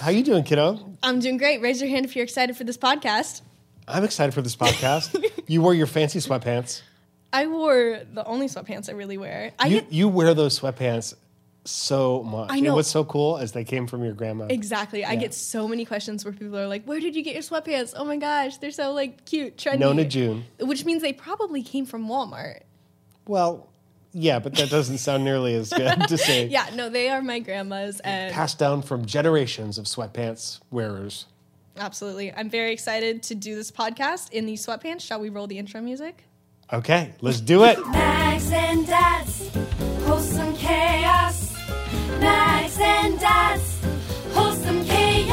How you doing, kiddo? I'm doing great. Raise your hand if you're excited for this podcast. I'm excited for this podcast. you wore your fancy sweatpants. I wore the only sweatpants I really wear. I You get you wear those sweatpants so much. I And know. what's so cool is they came from your grandma. exactly. I get so many questions where people are like, "Where did you get your sweatpants? Oh my gosh, they're so like cute, trendy." Nona June. which means they probably came from Walmart. Well, yeah, but that doesn't sound nearly as good to say. Yeah, no, they are my grandma's, and Passed down from generations of sweatpants wearers. absolutely, I'm very excited to do this podcast in these sweatpants. Shall we roll the intro music? Okay, let's do it. Max and Dads, wholesome chaos. Max and Dads, wholesome chaos.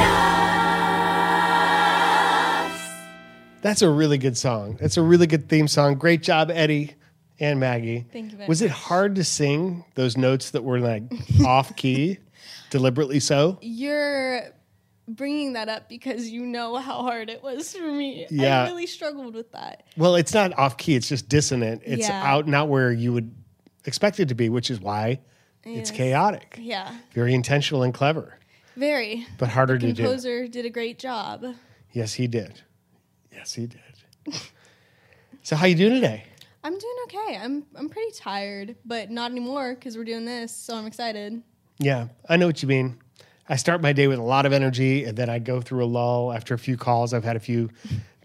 That's a really good song. That's a really good theme song. Great job, Eddie and Maggie. Thank you very Was it hard to sing those notes that were like off key, deliberately so? You're bringing that up because you know how hard it was for me. Yeah. I really struggled with that. Well, it's not off key. It's just dissonant. It's Yeah. out not where you would expect it to be, which is why it's chaotic. Yeah, Very intentional and clever, very. but harder to do. Composer did a great job. Yes, he did. Yes, he did. so, how you doing today? I'm doing okay. I'm I'm pretty tired, but not anymore because we're doing this. So I'm excited. Yeah, I know what you mean. I start my day with a lot of energy, and then I go through a lull after a few calls. I've had a few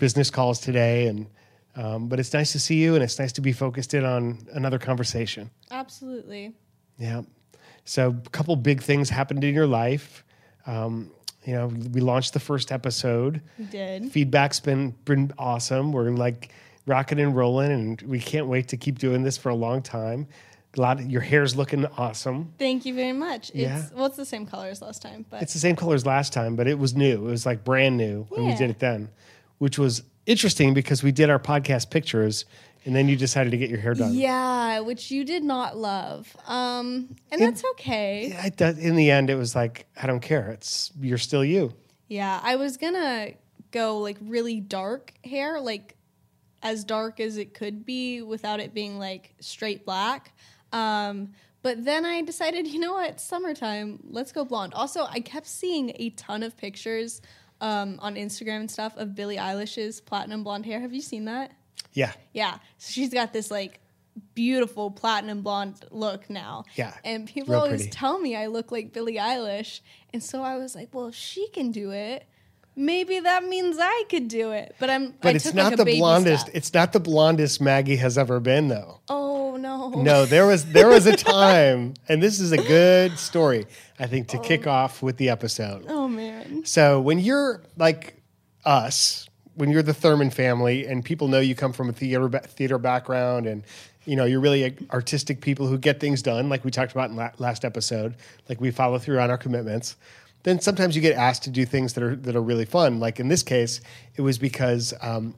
business calls today, and um, but it's nice to see you, and it's nice to be focused in on another conversation. Absolutely. Yeah. So a couple big things happened in your life. Um, you know, we launched the first episode. We did. Feedback's been been awesome. We're like rocking and rolling, and we can't wait to keep doing this for a long time. A lot of your hair's looking awesome. Thank you very much. Yeah. It's well, it's the same color as last time, but It's the same color as last time, but it was new. It was like brand new when we did it then, which was interesting because we did our podcast pictures, and then you decided to get your hair done. yeah, which you did not love. Um, and that's okay. I, in the end, it was like I don't care. It's you're still you. Yeah, I was gonna go like really dark hair, like as dark as it could be without it being like straight black. Um, but then I decided, you know what, summertime, let's go blonde. Also, I kept seeing a ton of pictures um, on Instagram and stuff of Billie Eilish's platinum blonde hair. Have you seen that? Yeah. Yeah. So she's got this like beautiful platinum blonde look now. Yeah, And people real always pretty. tell me I look like Billie Eilish. And so I was like, well, if she can do it, maybe that means I could do it. But I'm But I it's took, not like, the blondest. step. It's not the blondest Maggie has ever been, though. Oh no. No, there was there was a time, and this is a good story, I think, to kick oh. off with the episode. Oh man. So when you're like us, when you're the Thurman family, and people know you come from a theater theater background, and you know you're really artistic people who get things done, like we talked about in la- last episode, like we follow through on our commitments. Then sometimes you get asked to do things that are that are really fun. Like in this case, it was because um,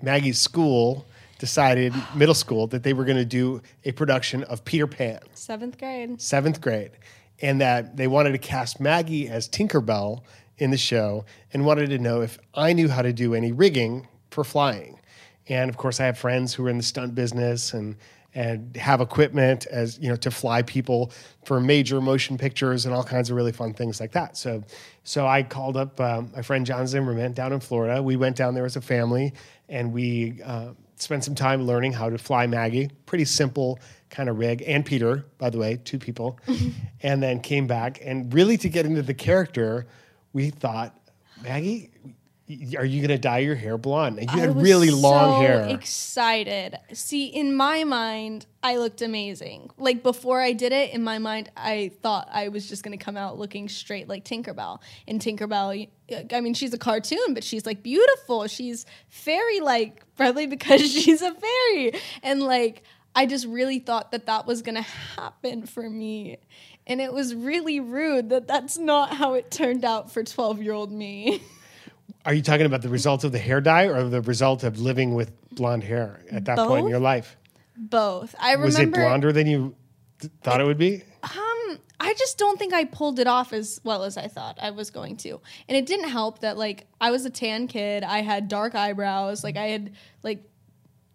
Maggie's school decided, middle school, that they were going to do a production of Peter Pan Seventh grade. seventh grade, and that they wanted to cast Maggie as Tinkerbell in the show and wanted to know if I knew how to do any rigging for flying. And of course, I have friends who are in the stunt business and and have equipment as you know to fly people for major motion pictures and all kinds of really fun things like that. So, so I called up um, my friend John Zimmerman down in Florida. We went down there as a family and we uh, spent some time learning how to fly Maggie. Pretty simple kind of rig, and Peter, by the way, two people, and then came back and really to get into the character we thought, Maggie, are you going to dye your hair blonde? And you had really long so hair. Excited. See, in my mind, I looked amazing. Like before I did it, in my mind, I thought I was just gonna come out looking straight like Tinkerbell. And Tinkerbell, I mean, she's a cartoon, but she's like beautiful. She's fairy like, probably because she's a fairy. And like, I just really thought that that was gonna happen for me. And it was really rude that that's not how it turned out for 12 year old me. Are you talking about the result of the hair dye or the result of living with blonde hair at that point in your life? Both. I Was it blonder than you th- thought it would be? Um, I just don't think I pulled it off as well as I thought I was going to. And it didn't help that like I was a tan kid. I had dark eyebrows. Like I had like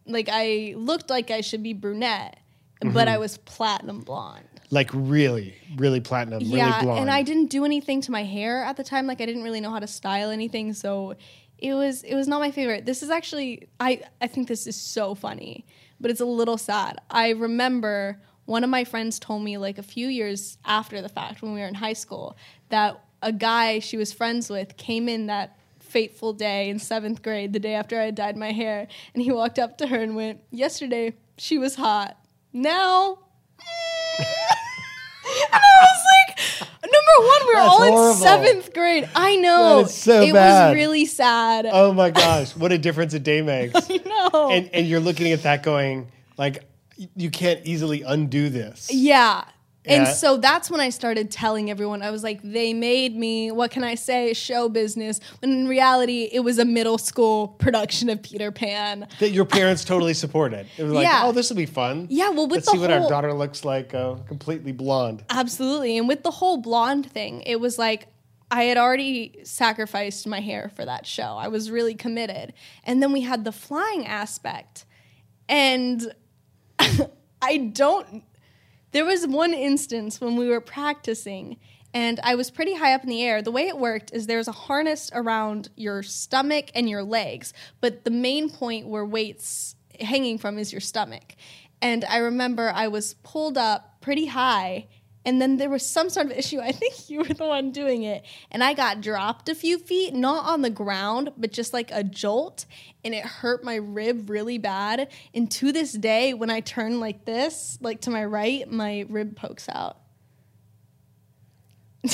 like I looked like I should be brunette, Mm-hmm. but I was platinum blonde. Like really, really platinum, yeah, really blonde. and I didn't do anything to my hair at the time. Like I didn't really know how to style anything, so it was it was not my favorite. This is actually I I think this is so funny, but it's a little sad. I remember one of my friends told me like a few years after the fact when we were in high school that a guy she was friends with came in that fateful day in seventh grade, the day after I had dyed my hair, and he walked up to her and went, "Yesterday she was hot. Now." And I was like, number one, we were That's all horrible. in seventh grade. I know. That is so it bad. was really sad. oh my gosh, what a difference a day makes. I know. and and you're looking at that going like you can't easily undo this. yeah. And Yeah. so that's when I started telling everyone, I was like, they made me, what can I say, show business. When in reality, it was a middle school production of Peter Pan. That your parents totally supported. It was like, Yeah. oh, this will be fun. Yeah, well, with Let's the see what our daughter looks like, uh, completely blonde. Absolutely. And with the whole blonde thing, it was like I had already sacrificed my hair for that show. I was really committed. And then we had the flying aspect. And I don't there was one instance when we were practicing and I was pretty high up in the air. The way it worked is there's a harness around your stomach and your legs, but the main point where weights hanging from is your stomach. And I remember I was pulled up pretty high and then there was some sort of issue. I think you were the one doing it. And I got dropped a few feet, not on the ground, but just like a jolt. And it hurt my rib really bad. And to this day, when I turn like this, like to my right, my rib pokes out.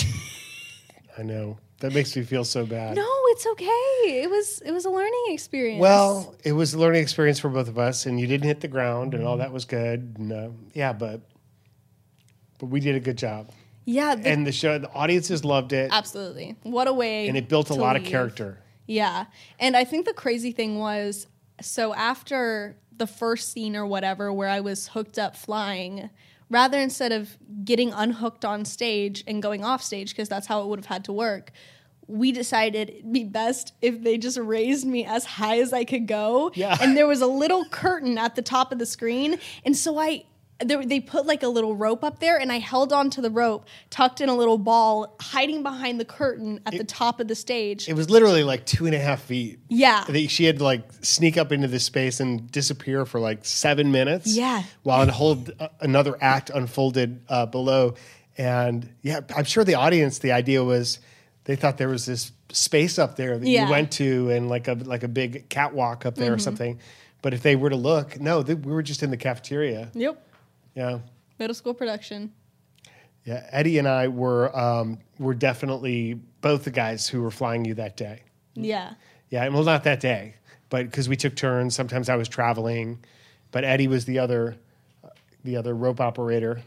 I know. That makes me feel so bad. No, it's okay. It was it was a learning experience. Well, it was a learning experience for both of us, and you didn't hit the ground, and all that was good. And, uh, yeah, but but we did a good job, yeah, the, and the show, the audiences loved it, absolutely. What a way! and it built a lot of character. Yeah. And I think the crazy thing was so after the first scene or whatever where I was hooked up flying, rather instead of getting unhooked on stage and going off stage, because that's how it would have had to work, we decided it'd be best if they just raised me as high as I could go. Yeah. And there was a little curtain at the top of the screen. And so I. They put like a little rope up there, and I held onto the rope, tucked in a little ball, hiding behind the curtain at the top of the stage. It was literally like two and a half feet. Yeah. They- she had to like sneak up into this space and disappear for like seven minutes. Yeah. While whole uh, another act unfolded uh, below, and yeah, I'm sure the audience. The idea was they thought there was this space up there that Yeah. Mm-hmm. you went to and like a like a big catwalk up there or something. But if they were to look, no, they, we were just in the cafeteria. Yep. Yeah. Middle school production. Yeah, Eddie and I were um, were definitely both the guys who were flying you that day. Yeah. Yeah, well, not that day, but because we took turns. Sometimes I was traveling, but Eddie was the other, the other rope operator.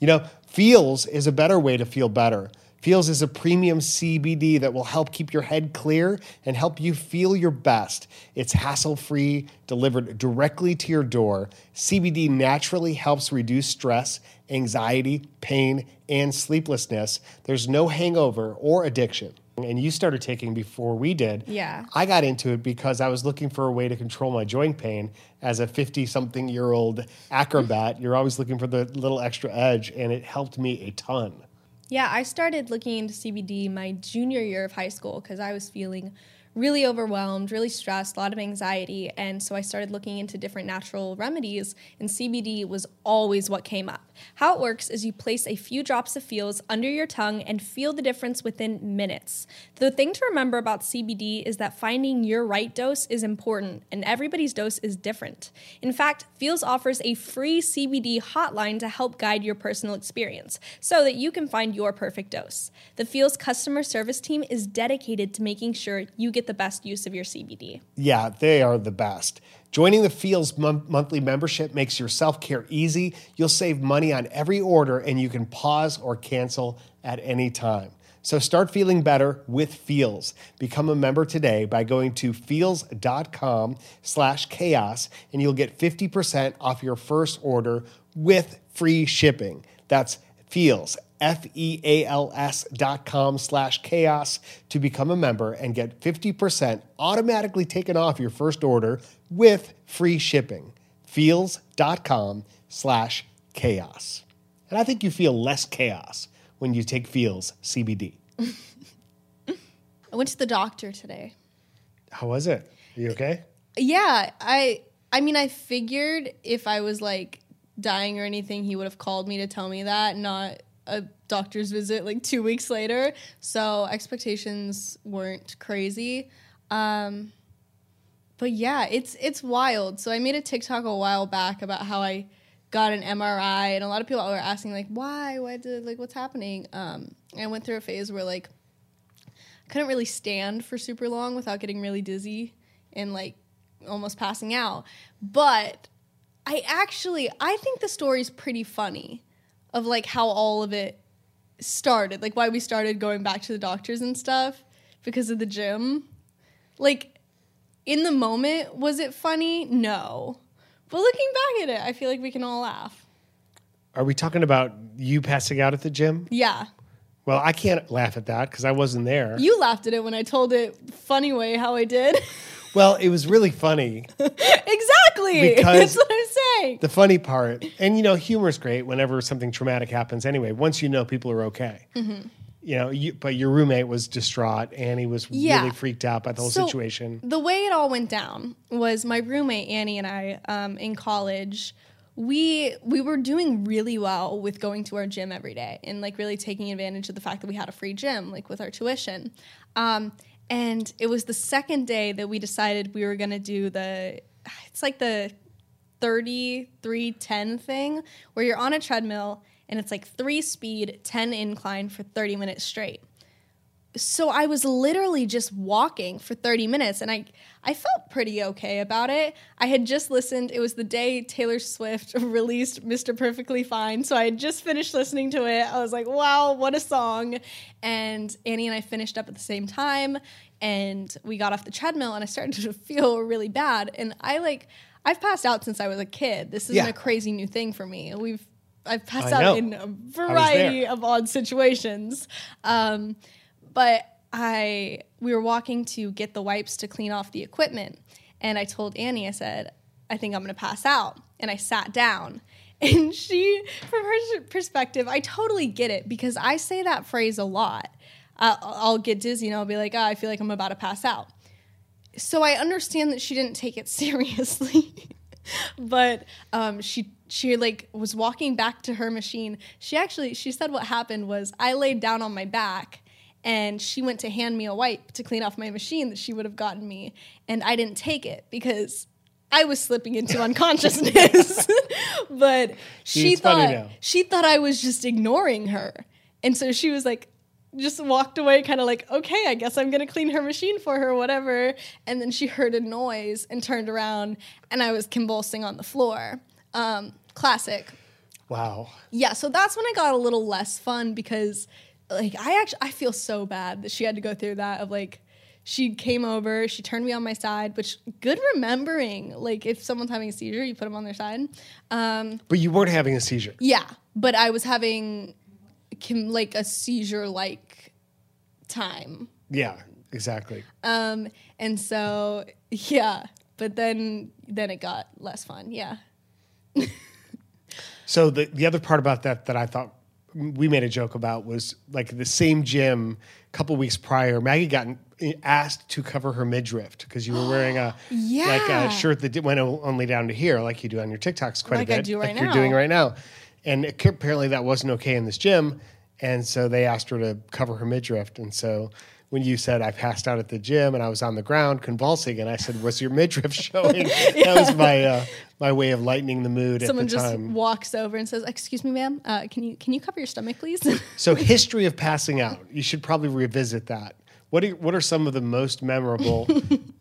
You know, Feals is a better way to feel better. Feals is a premium CBD that will help keep your head clear and help you feel your best. It's hassle free, delivered directly to your door. CBD naturally helps reduce stress, anxiety, pain, and sleeplessness. There's no hangover or addiction. And you started taking before we did. Yeah. I got into it because I was looking for a way to control my joint pain. As a 50 something year old acrobat, you're always looking for the little extra edge, and it helped me a ton. Yeah, I started looking into CBD my junior year of high school because I was feeling really overwhelmed, really stressed, a lot of anxiety. And so I started looking into different natural remedies, and CBD was always what came up. How it works is you place a few drops of feals under your tongue and feel the difference within minutes. The thing to remember about CBD is that finding your right dose is important, and everybody's dose is different. In fact, Feals offers a free CBD hotline to help guide your personal experience so that you can find your perfect dose. The Feals customer service team is dedicated to making sure you get the best use of your CBD. Yeah, they are the best. Joining the Feals mon- monthly membership makes your self care easy. You'll save money on every order and you can pause or cancel at any time. So start feeling better with Feals. Become a member today by going to feals.com slash chaos and you'll get 50% off your first order with free shipping. That's Feals, F-E-A-L-S dot com slash chaos to become a member and get 50% automatically taken off your first order with free shipping. Feals.com slash chaos. And I think you feel less chaos when you take Feals CBD. I went to the doctor today. How was it? Are you okay? Yeah, I I mean I figured if I was like dying or anything he would have called me to tell me that, not a doctor's visit like 2 weeks later. So expectations weren't crazy. Um but yeah, it's it's wild. So I made a TikTok a while back about how I got an MRI and a lot of people were asking like why why did like what's happening um I went through a phase where like I couldn't really stand for super long without getting really dizzy and like almost passing out. But I actually I think the story's pretty funny of like how all of it started, like why we started going back to the doctors and stuff because of the gym. Like in the moment, was it funny? No. But looking back at it, I feel like we can all laugh. Are we talking about you passing out at the gym? Yeah. Well, I can't laugh at that because I wasn't there. You laughed at it when I told it funny way how I did. well, it was really funny. exactly. Because That's what I'm saying. The funny part, and you know, humor is great whenever something traumatic happens anyway, once you know people are okay. Mm-hmm. You know, you, but your roommate was distraught and he was Yeah. really freaked out by the whole So, situation. The way it all went down was my roommate Annie and I um, in college. We we were doing really well with going to our gym every day and like really taking advantage of the fact that we had a free gym, like with our tuition. Um, and it was the second day that we decided we were gonna do the. It's like the 33 10 thing where you're on a treadmill and it's like three speed, 10 incline for 30 minutes straight so I was literally just walking for 30 minutes and I I felt pretty okay about it. I had just listened it was the day Taylor Swift released Mr. Perfectly Fine. So I had just finished listening to it. I was like, "Wow, what a song." And Annie and I finished up at the same time and we got off the treadmill and I started to feel really bad and I like I've passed out since I was a kid. This isn't Yeah. a crazy new thing for me. We've I've passed I out know. in a variety of odd situations. Um, but I we were walking to get the wipes to clean off the equipment, and I told Annie, I said, I think I'm gonna pass out, and I sat down. And she, from her perspective, I totally get it because I say that phrase a lot. I'll, I'll get dizzy and I'll be like, oh, I feel like I'm about to pass out. So I understand that she didn't take it seriously, but um, she she like was walking back to her machine. She actually she said what happened was I laid down on my back and she went to hand me a wipe to clean off my machine that she would have gotten me and I didn't take it because I was slipping into unconsciousness. but she thought she thought I was just ignoring her. And so she was like just walked away kind of like okay i guess i'm gonna clean her machine for her whatever and then she heard a noise and turned around and i was convulsing on the floor um, classic Wow. yeah so that's when i got a little less fun because like i actually i feel so bad that she had to go through that of like she came over she turned me on my side which good remembering like if someone's having a seizure you put them on their side um, But you weren't having a seizure. yeah, but I was having com- like a seizure like time. Yeah, exactly. Um and so yeah, but then then it got less fun. Yeah. So the the other part about that that I thought we made a joke about was like the same gym a couple weeks prior, Maggie got asked to cover her midriff because you were wearing a yeah. like a shirt that went only down to here, like you do on your TikToks quite Like a I bit, do right like you're doing right now. And it- apparently that wasn't okay in this gym, and so they asked her to cover her midriff. And so when you said I passed out at the gym and I was on the ground convulsing, and I said, "Was your midriff showing?" That was my uh, my way of lightening the mood Someone at the just time. walks over and says, "Excuse me, ma'am. Uh, can you can you cover your stomach, please?" So, history of passing out. You should probably revisit that. What are, what are some of the most memorable?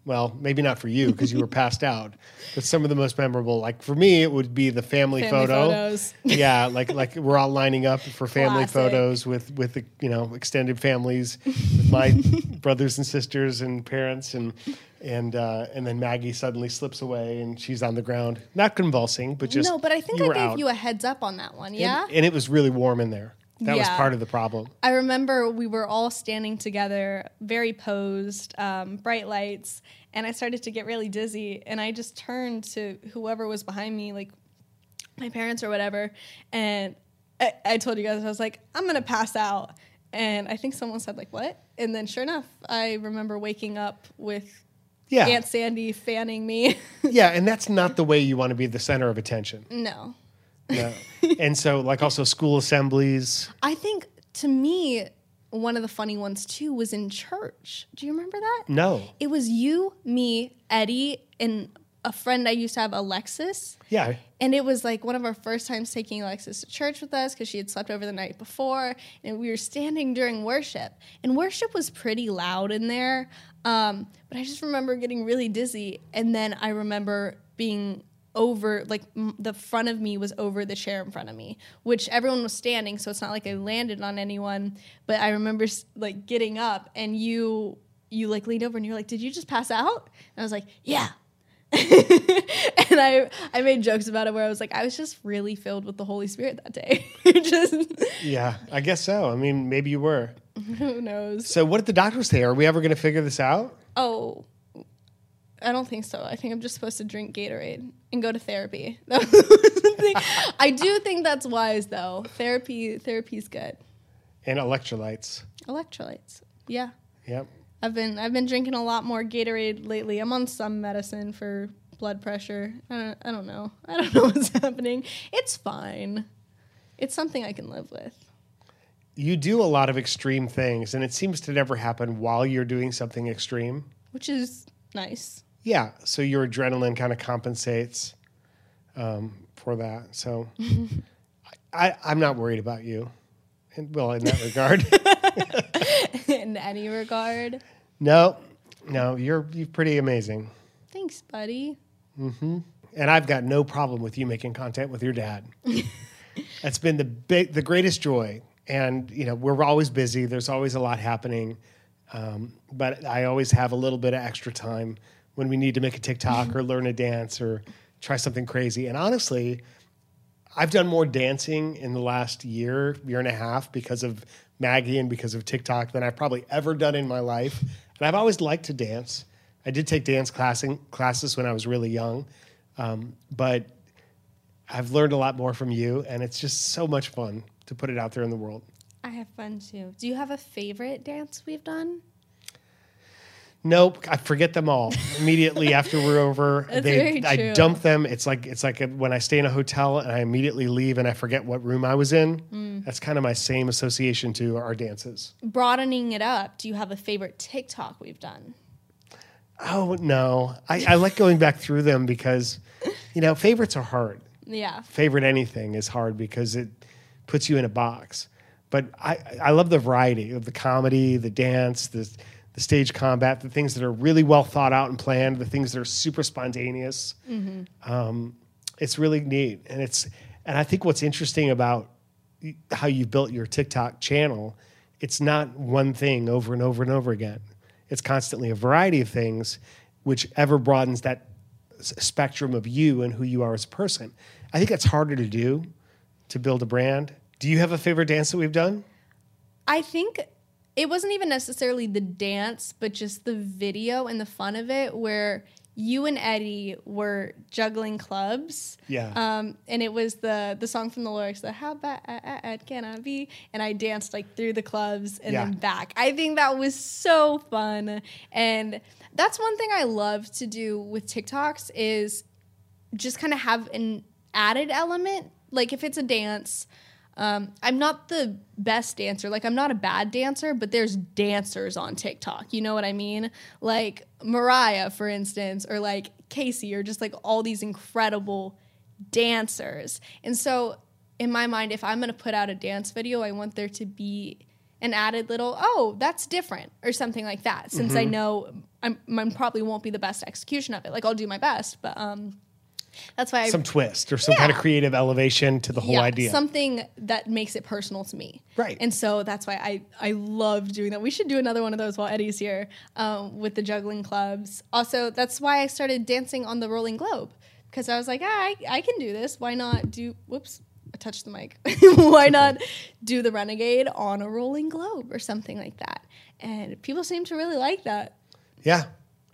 Well, maybe not for you because you were passed out, but some of the most memorable. Like for me, it would be the family, Family photo. photos. yeah, like like we're all lining up for family Classic. photos with with the you know extended families, with my brothers and sisters and parents and. And uh, and then Maggie suddenly slips away and she's on the ground, not convulsing, but just no, but I think I gave out. you a heads up on that one. And- Yeah. and, it was really warm in there. That was part of the problem. I remember we were all standing together, very posed, um, bright lights, and I started to get really dizzy. And I just turned to whoever was behind me, like my parents or whatever, and I, I told you guys, I was like, I'm gonna pass out. And I think someone said, like, what? And then sure enough, I remember waking up with Yeah, Aunt Sandy fanning me. yeah, and that's not the way you want to be the center of attention. no. No. and so, like, also school assemblies. I think to me, one of the funny ones too was in church. Do you remember that? No. It was you, me, Eddie, and a friend I used to have, Alexis. Yeah, And it was like one of our first times taking Alexis to church with us because she had slept over the night before. And we were standing during worship. And worship was pretty loud in there. Um, but I just remember getting really dizzy. And then I remember being over, like m- the front of me was over the chair in front of me, which everyone was standing. So it's not like I landed on anyone. But I remember like getting up and you. You like leaned over and you're like, "Did you just pass out?" And I was like, "Yeah." and I I made jokes about it where I was like, I was just really filled with the Holy Spirit that day. just yeah, I guess so. I mean, maybe you were. who knows? So, what did the doctors say? Are we ever going to figure this out? Oh, I don't think so. I think I'm just supposed to drink Gatorade and go to therapy. That was the thing. I do think that's wise though. Therapy therapy's good. And electrolytes. Electrolytes. Yeah. Yep. I've been I've been drinking a lot more Gatorade lately. I'm on some medicine for blood pressure. I don't I don't know. I don't know what's happening. It's fine. It's something I can live with. You do a lot of extreme things, and it seems to never happen while you're doing something extreme. which is nice. Yeah, so your adrenaline kind of compensates um, for that. So I, I'm not worried about you. And, well, in that regard, In any regard. no, no, you're you're pretty amazing, Thanks, buddy. and I've got no problem with you making content with your dad. That's been the big, the greatest joy. And you know, we're always busy. There's always a lot happening, um, but I always have a little bit of extra time when we need to make a TikTok or learn a dance or try something crazy. And honestly, I've done more dancing in the last year, year and a half because of Maggie and because of TikTok than I've probably ever done in my life. And I've always liked to dance. I did take dance classing, classes when I was really young, um, but I've learned a lot more from you, and it's just so much fun to put it out there in the world. I have fun too. Do you have a favorite dance we've done? Nope, I forget them all immediately after we're over. That's they, very I true. dump them. It's like it's like when I stay in a hotel and I immediately leave and I forget what room I was in. Mm. That's kind of my same association to our dances. Broadening it up, do you have a favorite TikTok we've done? Oh no, I, I like going back through them because you know favorites are hard. Yeah. Favorite anything is hard because it puts you in a box. But I, I love the variety of the comedy, the dance, the the stage combat, the things that are really well thought out and planned, the things that are super spontaneous. Um, it's really neat, and it's and I think what's interesting about how you built your TikTok channel, it's not one thing over and over and over again. It's constantly a variety of things, which ever broadens that s- spectrum of you and who you are as a person. I think that's harder to do to build a brand. Do you have a favorite dance that we've done? I think it wasn't even necessarily the dance, but just the video and the fun of it, where you and Eddie were juggling clubs. Yeah. Um, and it was the the song from the lyrics, the "How bad uh, uh, uh, can I be?" And I danced like through the clubs and Yeah. then back. I think that was so fun, and that's one thing I love to do with TikToks is just kind of have an added element. Like if it's a dance, um, I'm not the best dancer. Like I'm not a bad dancer, but there's dancers on TikTok. You know what I mean? Like Mariah, for instance, or like Casey, or just like all these incredible dancers. And so in my mind, if I'm gonna put out a dance video, I want there to be an added little, oh, that's different, or something like that. Since I know I'm, I'm probably won't be the best execution of it. Like I'll do my best, but um, that's why I Some twist or some kind of creative elevation to the whole yeah, idea. Something that makes it personal to me. Right. And so that's why I, I love doing that. We should do another one of those while Eddie's here um, with the juggling clubs. Also, that's why I started dancing on the rolling globe because I was like, ah, I, I can do this. Why not do, whoops, I touched the mic. why not do the renegade on a rolling globe or something like that? And people seem to really like that. yeah.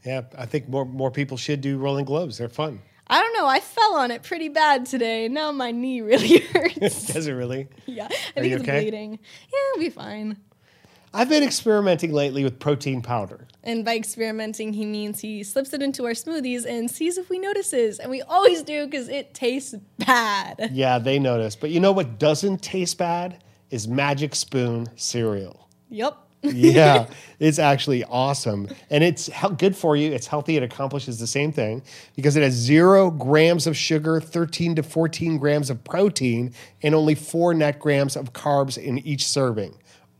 Yeah. I think more more people should do rolling globes. They're fun. I don't know. I fell on it pretty bad today. Now my knee really hurts. Does it really? Yeah, I Are think you it's okay? bleeding. Yeah, it'll be fine. I've been experimenting lately with protein powder. And by experimenting, he means he slips it into our smoothies and sees if we notices. And we always do because it tastes bad. Yeah, they notice. But you know what doesn't taste bad is Magic Spoon cereal. Yep. Yeah, it's actually awesome. And it's good for you. It's healthy. It accomplishes the same thing because it has zero grams of sugar, 13 to 14 grams of protein, and only four net grams of carbs in each serving.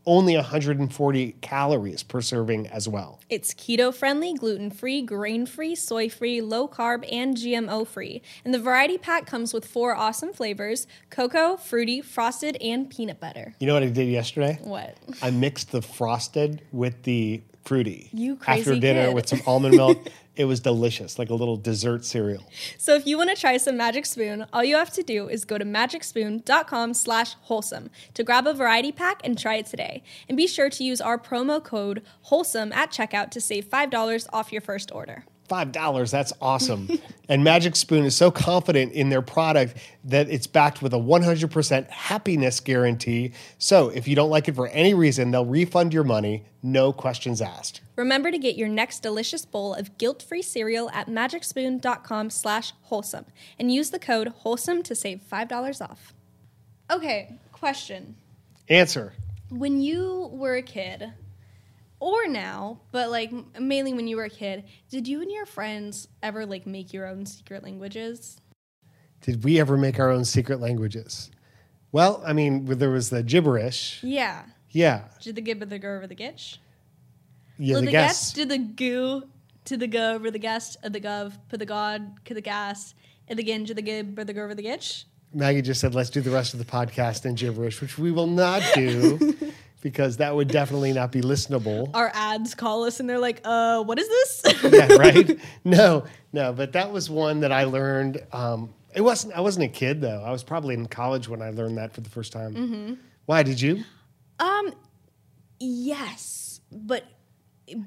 Only 140 calories per serving as well. It's keto friendly, gluten free, grain free, soy free, low carb, and GMO free. And the variety pack comes with four awesome flavors cocoa, fruity, frosted, and peanut butter. You know what I did yesterday? What? I mixed the frosted with the fruity. You crazy After dinner kid. with some almond milk. it was delicious, like a little dessert cereal. So if you want to try some Magic Spoon, all you have to do is go to magicspoon.com slash wholesome to grab a variety pack and try it today. And be sure to use our promo code wholesome at checkout to save $5 off your first order. Five dollars, that's awesome. and Magic Spoon is so confident in their product that it's backed with a 100% happiness guarantee. So if you don't like it for any reason, they'll refund your money, no questions asked. Remember to get your next delicious bowl of guilt-free cereal at magicspoon.com slash wholesome and use the code wholesome to save $5 off. Okay, question. Answer. when you were a kid or now but like mainly when you were a kid did you and your friends ever like make your own secret languages Did we ever make our own secret languages? Well, I mean, there was the gibberish. yeah Yeah. did the gib or the go over the gitch Yeah, the the guess. guest did the goo to the go over the guest of the gov put the god to the gas and the ginge the gib or the go over the gitch Maggie just said, let's do the rest of the podcast in gibberish, which we will not do because that would definitely not be listenable. our ads call us and they're like uh what is this yeah, right? No, no, but that was one that I learned. Um, it wasn't. I wasn't a kid though. I was probably in college when I learned that for the first time. Mm-hmm. Why did you? Um, yes, but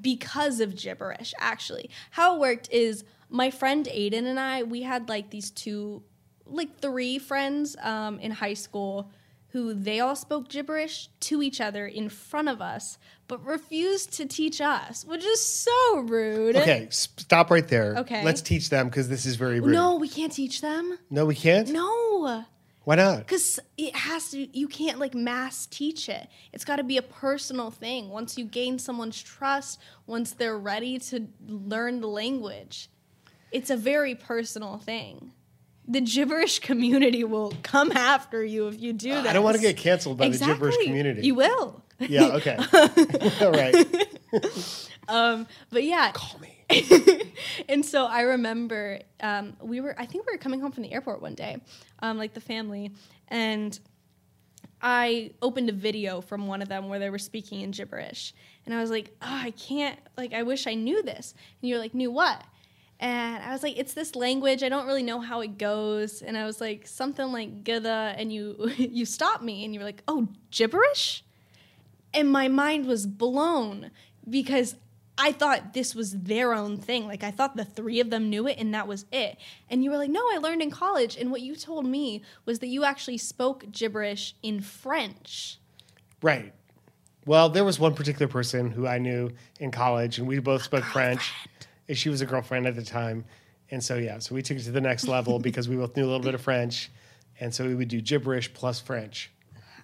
because of gibberish, actually. How it worked is my friend Aiden and I, we had like these two, like three friends um, in high school who they all spoke gibberish to each other in front of us, but refused to teach us, which is so rude. Okay, stop right there. Okay. let's teach them because this is very rude. No, we can't teach them. no, we can't. No. Why not? Because it has to, you can't like mass teach it. It's got to be a personal thing. Once you gain someone's trust, once they're ready to learn the language, it's a very personal thing. The gibberish community will come after you if you do that. I don't want to get canceled by the gibberish community. You will. yeah. Okay. All right. Um, but yeah, Call me. and so I remember um, we were, I think we were coming home from the airport one day, um, like the family, and I opened a video from one of them where they were speaking in gibberish. And I was like, oh, I can't, like, I wish I knew this. And you're like, knew what? And I was like, it's this language. I don't really know how it goes. And I was like, something like gada. And you, you stopped me and you were like, oh, gibberish? And my mind was blown because I thought this was their own thing. Like I thought the three of them knew it and that was it. And you were like, "No, I learned in college." And what you told me was that you actually spoke gibberish in French. Right. Well, there was one particular person who I knew in college, and we both spoke French. And she was a girlfriend at the time. And so, yeah, so we took it to the next level because we both knew a little bit of French. And so we would do gibberish plus French.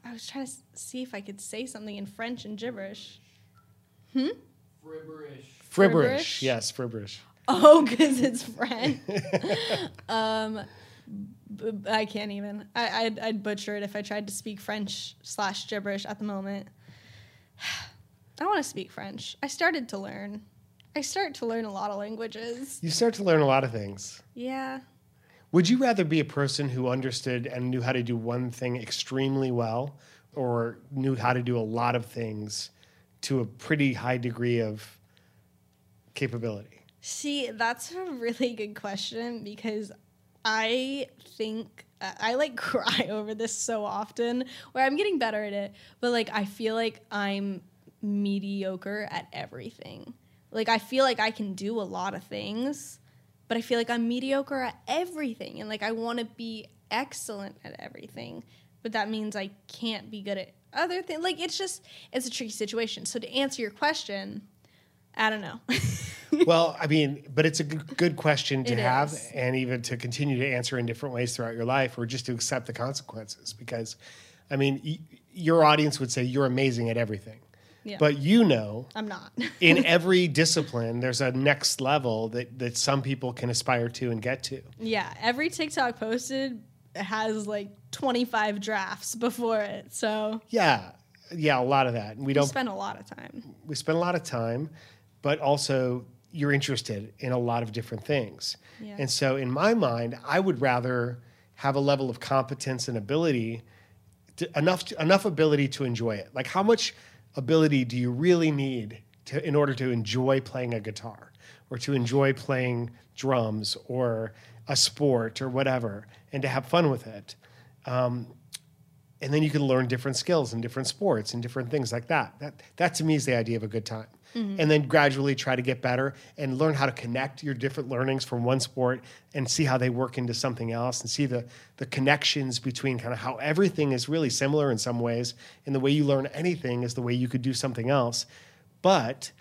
I was trying to see if I could say something in French and gibberish. Hmm? Fribberish. Fribberish? Yes, fribberish. Oh, because it's French. um, b- b- I can't even. I, I'd, I'd butcher it if I tried to speak French slash gibberish at the moment. I want to speak French. I started to learn. I start to learn a lot of languages. You start to learn a lot of things. Yeah. Would you rather be a person who understood and knew how to do one thing extremely well or knew how to do a lot of things to a pretty high degree of capability? See, that's a really good question because I think I like cry over this so often where I'm getting better at it, but like I feel like I'm mediocre at everything. Like I feel like I can do a lot of things, but I feel like I'm mediocre at everything and like I want to be excellent at everything, but that means I can't be good at other things. Like it's just it's a tricky situation. So to answer your question, I don't know. well, I mean, but it's a good, question to It have is. and even to continue to answer in different ways throughout your life or just to accept the consequences because I mean, y- your audience would say you're amazing at everything. Yeah. But you know, I'm not. in every discipline, there's a next level that, that some people can aspire to and get to. Yeah, every TikTok posted has like 25 drafts before it. So Yeah, yeah, a lot of that. We we don't spend a lot of time. we spend a lot of time, but also you're interested in a lot of different things. Yeah. And so, in my mind, I would rather have a level of competence and ability, to, enough enough ability to enjoy it. Like, how much ability do you really need to in order to enjoy playing a guitar, or to enjoy playing drums, or a sport, or whatever, and to have fun with it? Um, and then you can learn different skills and different sports and different things like that. That that to me is the idea of a good time. Mm-hmm. And then gradually try to get better and learn how to connect your different learnings from one sport and see how they work into something else and see the the connections between kind of how everything is really similar in some ways and the way you learn anything is the way you could do something else. But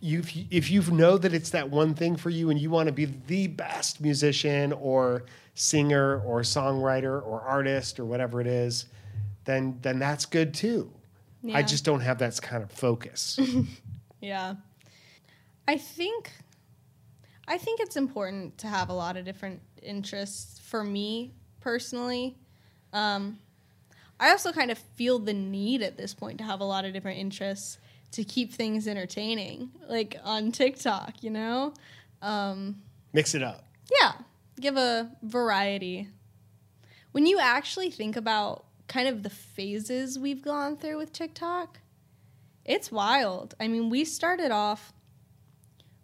you if you know that it's that one thing for you and you want to be the best musician or singer or songwriter or artist or whatever it is, then then that's good too. I just don't have that kind of focus. Yeah. I think I think it's important to have a lot of different interests for me personally. Um, I also kind of feel the need at this point to have a lot of different interests to keep things entertaining, like on TikTok, you know? Um, Mix it up. Yeah, give a variety. When you actually think about kind of the phases we've gone through with TikTok, it's wild. I mean, we started off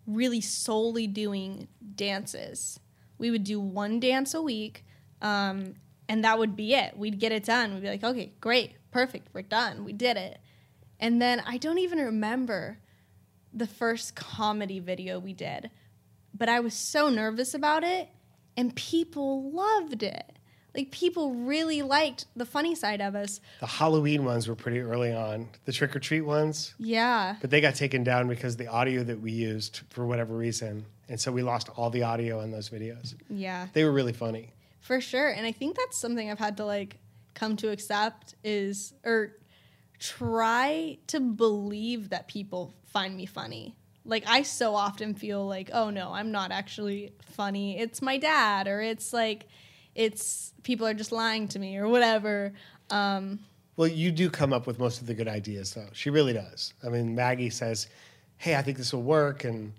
really solely doing dances. We would do one dance a week, um, and that would be it. We'd get it done. We'd be like, okay, great, perfect, we're done, we did it. And then I don't even remember the first comedy video we did, but I was so nervous about it, and people loved it. Like, people really liked the funny side of us. The Halloween ones were pretty early on. The trick or treat ones, Yeah. but they got taken down because the audio that we used for whatever reason, and so we lost all the audio in those videos. Yeah. They were really funny. For sure. And I think that's something I've had to like come to accept is or try to believe that people find me funny. Like I so often feel like, oh no, I'm not actually funny. It's my dad or it's like it's people are just lying to me or whatever. Um Well, you do come up with most of the good ideas, though. She really does. I mean, Maggie says, "Hey, I think this will work," and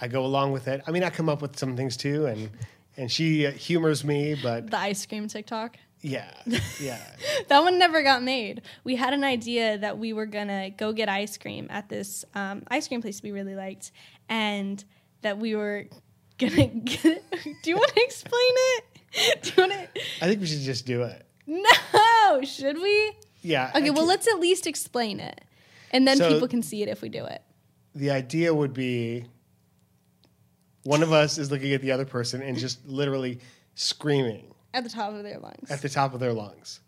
I go along with it. I mean, I come up with some things too, and and she uh, humors me, but the ice cream TikTok. yeah, yeah. that one never got made. We had an idea that we were gonna go get ice cream at this um, ice cream place we really liked, and that we were gonna get. do you want to explain it? Do you want to? I think we should just do it. No, should we? Yeah. I Okay, well, can- let's at least explain it, and then So- people can see it if we do it. the idea would be one of us is looking at the other person and just literally screaming At the top of their lungs. at the top of their lungs.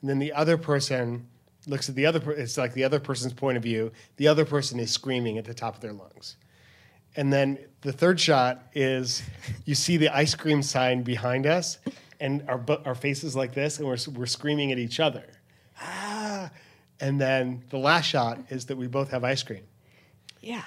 And then the other person looks at the other per- it's like the other person's point of view. The other person is screaming at the top of their lungs. And then the third shot is you see the ice cream sign behind us and our our faces like this and we're we're screaming at each other. Ah. And then the last shot is that we both have ice cream. yeah.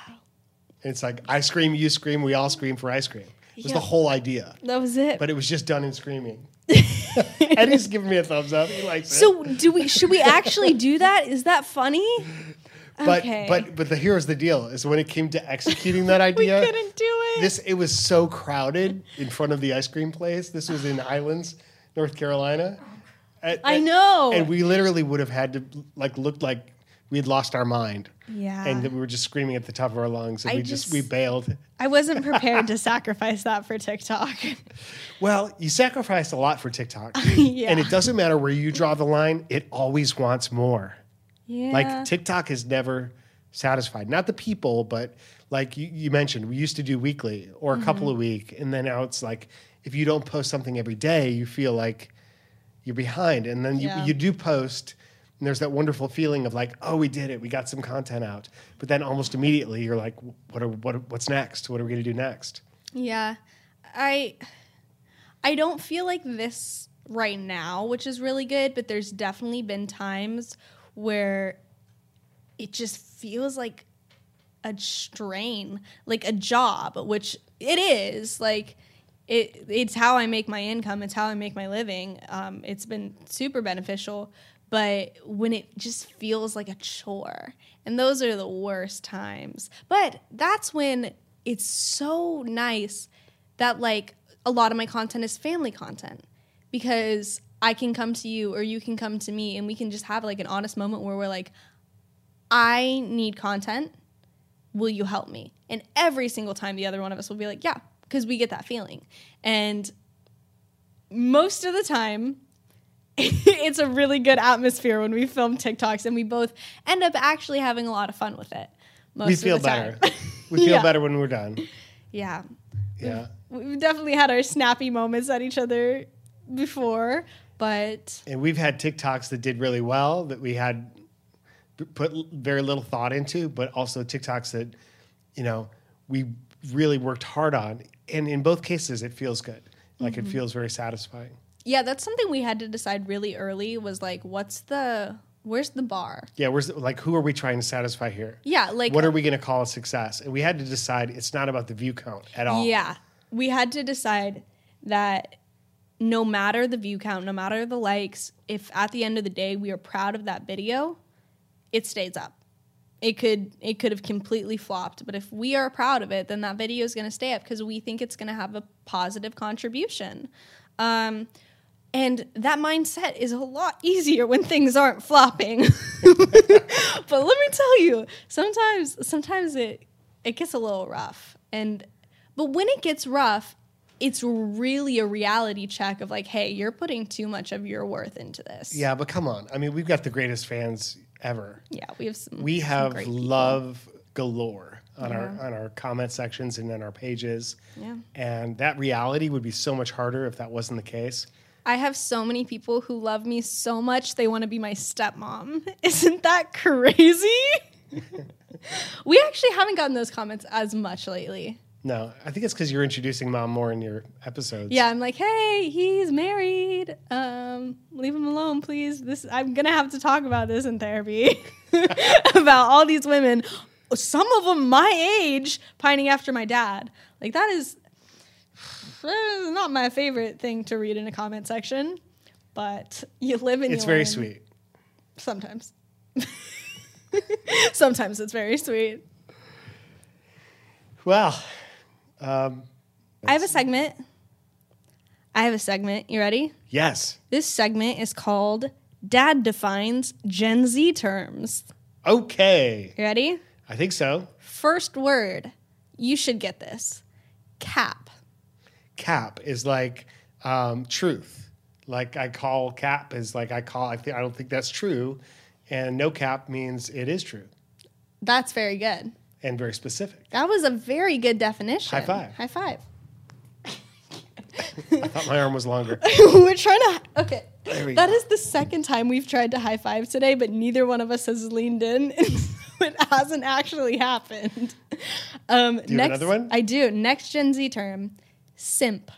And it's like I scream, you scream, we all scream for ice cream. It was Yeah. the whole idea. That was it. But it was just done in screaming. Eddie's giving me a thumbs up. He likes it. so do we should we actually do that? Is that funny? but okay. but but the here's the deal is when it came to executing that idea, We couldn't do it. this it was so crowded in front of the ice cream place this was in islands north carolina And- I and- know. and we literally would have had to like look like we had lost our mind Yeah. and that we were just screaming at the top of our lungs and I we just, just- we bailed I wasn't prepared to sacrifice that for TikTok. well you sacrifice a lot for tiktok Yeah. and it doesn't matter where you draw the line it always wants more Yeah. Like TikTok is never satisfied. Not the people, but like you, you mentioned, we used to do weekly or a couple Mm-hmm. a week, and then now it's like if you don't post something every day, you feel like you're behind. And then you, Yeah. you do post, and there's that wonderful feeling of like, oh, we did it, we got some content out. But then almost immediately, you're like, what are what what's next? What are we going to do next? Yeah. I I don't feel like this right now, which is really good, but there's definitely been times where it just feels like a strain, like a job, which it is. Like it it's how I make my income, it's how I make my living. Um, it's been super beneficial. But when it just feels like a chore, and those are the worst times. But that's when it's so nice that like a lot of my content is family content because I can come to you or you can come to me and we can just have like an honest moment where we're like, I need content. Will you help me? And every single time the other one of us will be like, yeah, because we get that feeling. And most of the time, it's a really good atmosphere when we film TikToks and we both end up actually having a lot of fun with it. Most we of feel better. We feel Yeah. better when we're done. Yeah. Yeah. We've definitely had our snappy moments at each other before, but and we've had TikToks that did really well that we had put very little thought into, but also TikToks that you know we really worked hard on, and in both cases it feels good, like Mm-hmm. it feels very satisfying. yeah, that's something we had to decide really early was like what's the where's the bar? Yeah, where's the- like who are we trying to satisfy here? Yeah, like what are we going to call a success? And we had to decide it's not about the view count at all. Yeah. We had to decide that no matter the view count, no matter the likes, if at the end of the day we are proud of that video, it stays up. It could it could have completely flopped, but if we are proud of it, then that video is going to stay up because we think it's going to have a positive contribution. Um, and that mindset is a lot easier when things aren't flopping. but let me tell you, sometimes sometimes it it gets a little rough. And but when it gets rough, it's really a reality check of like, hey, you're putting too much of your worth into this. Yeah, but come on. I mean, we've got the greatest fans ever. Yeah, we have some we some have great people. love galore on our on our comment sections and on our pages. Yeah. And that reality would be so much harder if that wasn't the case. I have so many people who love me so much they want to be my stepmom. Isn't that crazy? we actually haven't gotten those comments as much lately. No, I think it's because you're introducing mom more in your episodes. Yeah, I'm like, hey, he's married. Um, leave him alone, please. This I'm gonna have to talk about this in therapy about all these women, some of them my age, pining after my dad. Like that is, that is not my favorite thing to read in a comment section, but you live and It's very learn. sweet. Sometimes. Sometimes it's very sweet. Well, I have a segment. I have a segment. You ready? yes. This segment is called Dad Defines Gen Z Terms. Okay. You ready? I think so. First word. You should get this. Cap. Cap is like um, truth. Like I call cap is like I call. I, th- I don't think that's true, and no cap means it is true. That's very good. And very specific. That was a very good definition. High five. High five. I thought my arm was longer. We're trying to. Okay. There we That go. is the second time we've tried to high five today, but neither one of us has leaned in. it hasn't actually happened. Um, you have another one? I do. Next Gen Z term simp.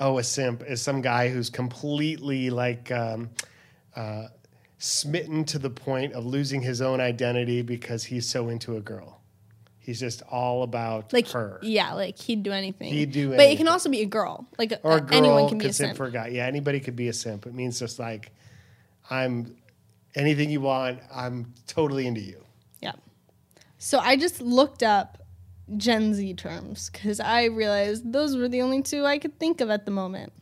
Oh, a simp is some guy who's completely like um, uh, smitten to the point of losing his own identity because he's so into a girl. He's just all about Like, her. yeah, like he'd do anything. He'd do But it can also be a girl. Like, or a girl anyone can be a simp simp. for a guy. Yeah, anybody could be a simp. It means just like I'm anything you want. I'm totally into you. Yeah. So I just looked up Gen Z terms because I realized those were the only two I could think of at the moment.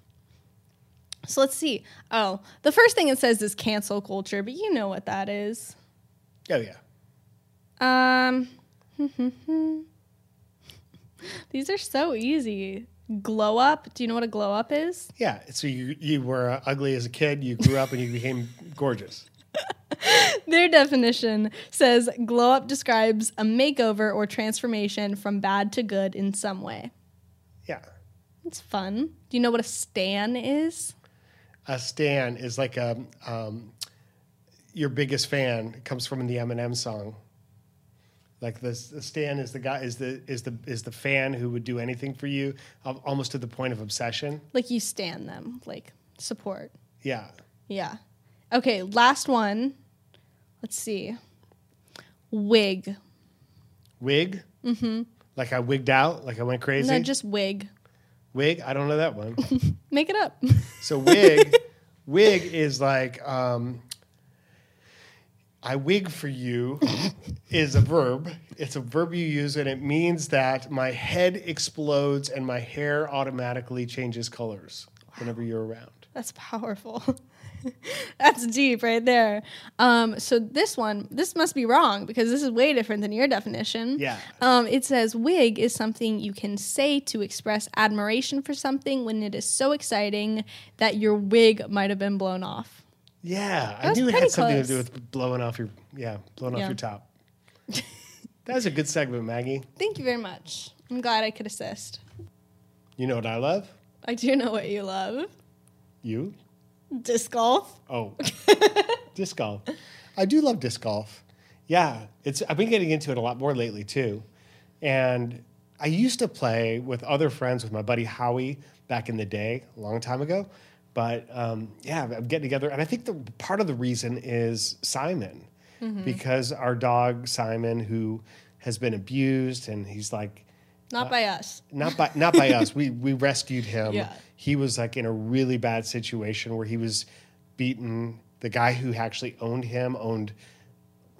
So let's see. Oh, the first thing it says is cancel culture, but you know what that is. Oh yeah. Um, these are so easy. Glow up. Do you know what a glow up is? Yeah. So you you were uh, ugly as a kid. You grew up and you became gorgeous. Their definition says glow up describes a makeover or transformation from bad to good in some way. Yeah. It's fun. Do you know what a stan is? A stan is like a um, your biggest fan It comes from the Eminem song. Like the, the stan is the guy is the is the is the fan who would do anything for you, almost to the point of obsession. Like you stan them, like support. Yeah. Yeah. Okay, last one. Let's see. Wig. Wig. Mm-hmm. Like I wigged out. Like I went crazy. No, just wig. wig. I don't know that one. Make it up. So wig, wig is like um, I wig for you is a verb. It's a verb you use, and it means that my head explodes and my hair automatically changes colors whenever you're around. That's powerful. That's deep right there. Um, so this one, this must be wrong because this is way different than your definition. Yeah. Um, it says wig is something you can say to express admiration for something when it is so exciting that your wig might have been blown off. Yeah, I knew it had something close. to do with blowing off your yeah, blowing off your top. that was a good segment, Maggie. Thank you very much. I'm glad I could assist. You know what I love? I do know what you love. You? Disc golf. Oh, disc golf. I do love disc golf. Yeah, it's. I've been getting into it a lot more lately too, and I used to play with other friends with my buddy Howie back in the day, a long time ago. But um, yeah, I'm getting together, and I think the part of the reason is Simon, because our dog Simon, who has been abused, and he's like Not by us. not by not by us. We we rescued him. Yeah. He was like in a really bad situation where he was beaten. The guy who actually owned him owned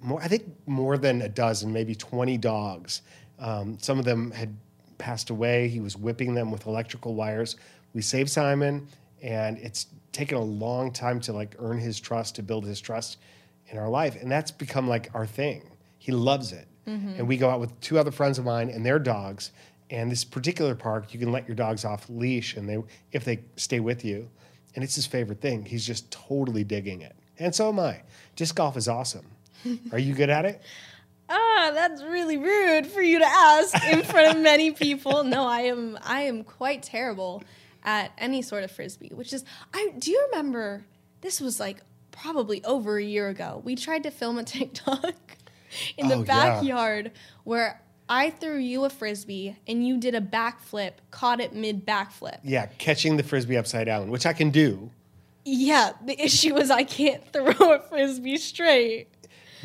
more. I think more than a dozen, maybe twenty dogs. Um, some of them had passed away. He was whipping them with electrical wires. We saved Simon, and it's taken a long time to like earn his trust, to build his trust in our life, and that's become like our thing. He loves it, and we go out with two other friends of mine and their dogs. And this particular park, you can let your dogs off leash, and they if they stay with you, and it's his favorite thing. He's just totally digging it, and so am I. Disc golf is awesome. Are you good at it? Ah, that's really rude for you to ask in front of many people. No, I am I am quite terrible at any sort of frisbee, which is I do you remember this was like probably over a year ago. We tried to film a TikTok in the Oh, yeah. backyard where I threw you a frisbee and you did a backflip, caught it mid backflip. Yeah, catching the frisbee upside down, which I can do. Yeah, the issue is I can't throw a frisbee straight.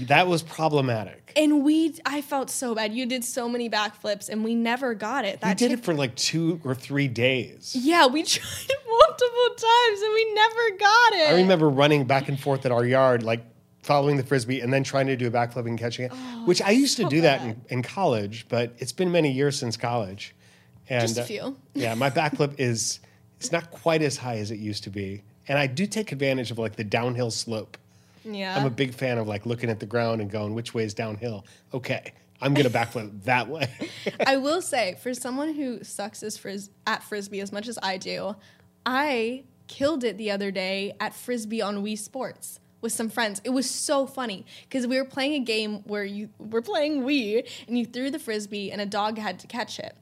That was problematic. And we, I felt so bad. You did so many backflips, and we never got it. That We did Tik- it for like two or three days. Yeah, we tried multiple times and we never got it. I remember running back and forth at our yard, like following the frisbee and then trying to do a backflip and catching it, which I used to Oh, so do that in, in college, but it's been many years since college. And, Just a uh, few. yeah, my backflip is it's not quite as high as it used to be, and I do take advantage of like the downhill slope. Yeah. I'm a big fan of like looking at the ground and going, which way is downhill? Okay, I'm gonna backflip that way. I will say, for someone who sucks as fris- at frisbee as much as I do, I killed it the other day at frisbee on Wii Sports. with some friends. It was so funny because we were playing a game where you were playing Wii and you threw the frisbee and a dog had to catch it.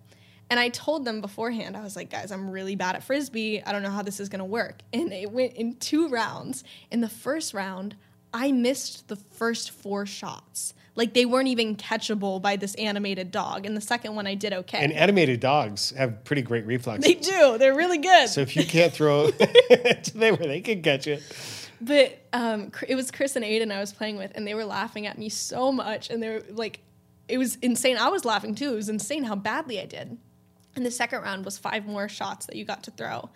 And I told them beforehand, I was like, guys, I'm really bad at frisbee. I don't know how this is gonna work. And it went in two rounds. In the first round, I missed the first four shots. Like they weren't even catchable by this animated dog. And the second one, I did okay. And animated dogs have pretty great reflexes. they do. They're really good. so if you can't throw to them where they can catch it. But um, it was Chris and Aiden I was playing with, and they were laughing at me so much, and they were like, it was insane. I was laughing too. It was insane how badly I did. And the second round was five more shots that you got to throw,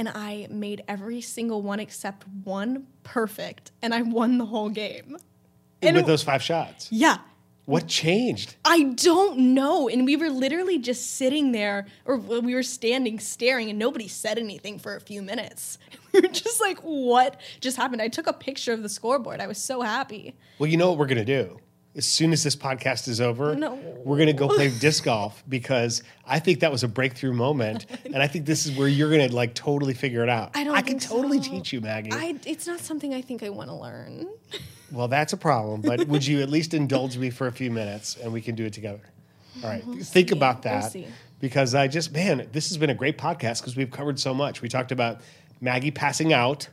and I made every single one except one perfect, and I won the whole game. And with those five shots. Yeah, What changed? I don't know. And we were literally just sitting there, or we were standing staring, and nobody said anything for a few minutes. We were just like, what just happened? I took a picture of the scoreboard. I was so happy. Well, you know what we're going to do? As soon as this podcast is over, No. we're going to go play disc golf because I think that was a breakthrough moment. and I think this is where you're going to like totally figure it out. I don't I can think totally so. teach you, Maggie. I, it's not something I think I want to learn. well, that's a problem. But would you at least indulge me for a few minutes and we can do it together? All right. Think see. about We'll that see. because I just, man, this has been a great podcast because we've covered so much. We talked about Maggie passing out.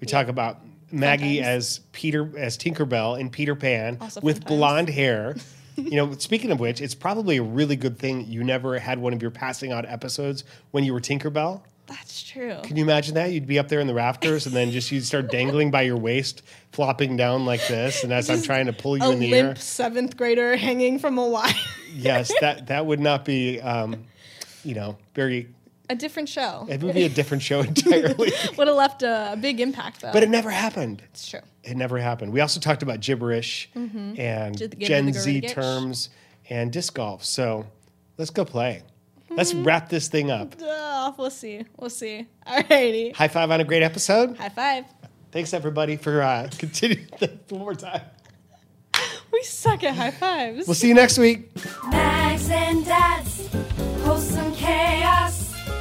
We talk about Maggie times. as Peter as Tinkerbell in Peter Pan Also with fun times. blonde hair. you know, speaking of which, it's probably a really good thing you never had one of your passing out episodes when you were Tinkerbell. That's true. Can you imagine that? You'd be up there in the rafters and then just you'd start dangling by your waist, flopping down like this. And as I'm trying to pull you a in the limp air, seventh grader hanging from a wire. yes, that that would not be, um, you know, very. A different show. It would be a different show entirely. Would have left a, a big impact though. but it never happened. it's true. It never happened. We also talked about gibberish and Mm-hmm. Did the give Gen Z terms and disc golf. So let's go play. Let's Mm-hmm. wrap this thing up. Uh, we'll see. We'll see. Alrighty. High five on a great episode. High five. Thanks everybody for uh, continuing that one more time. We suck at high fives. We'll see you next week. Max and Dad's wholesome chaos.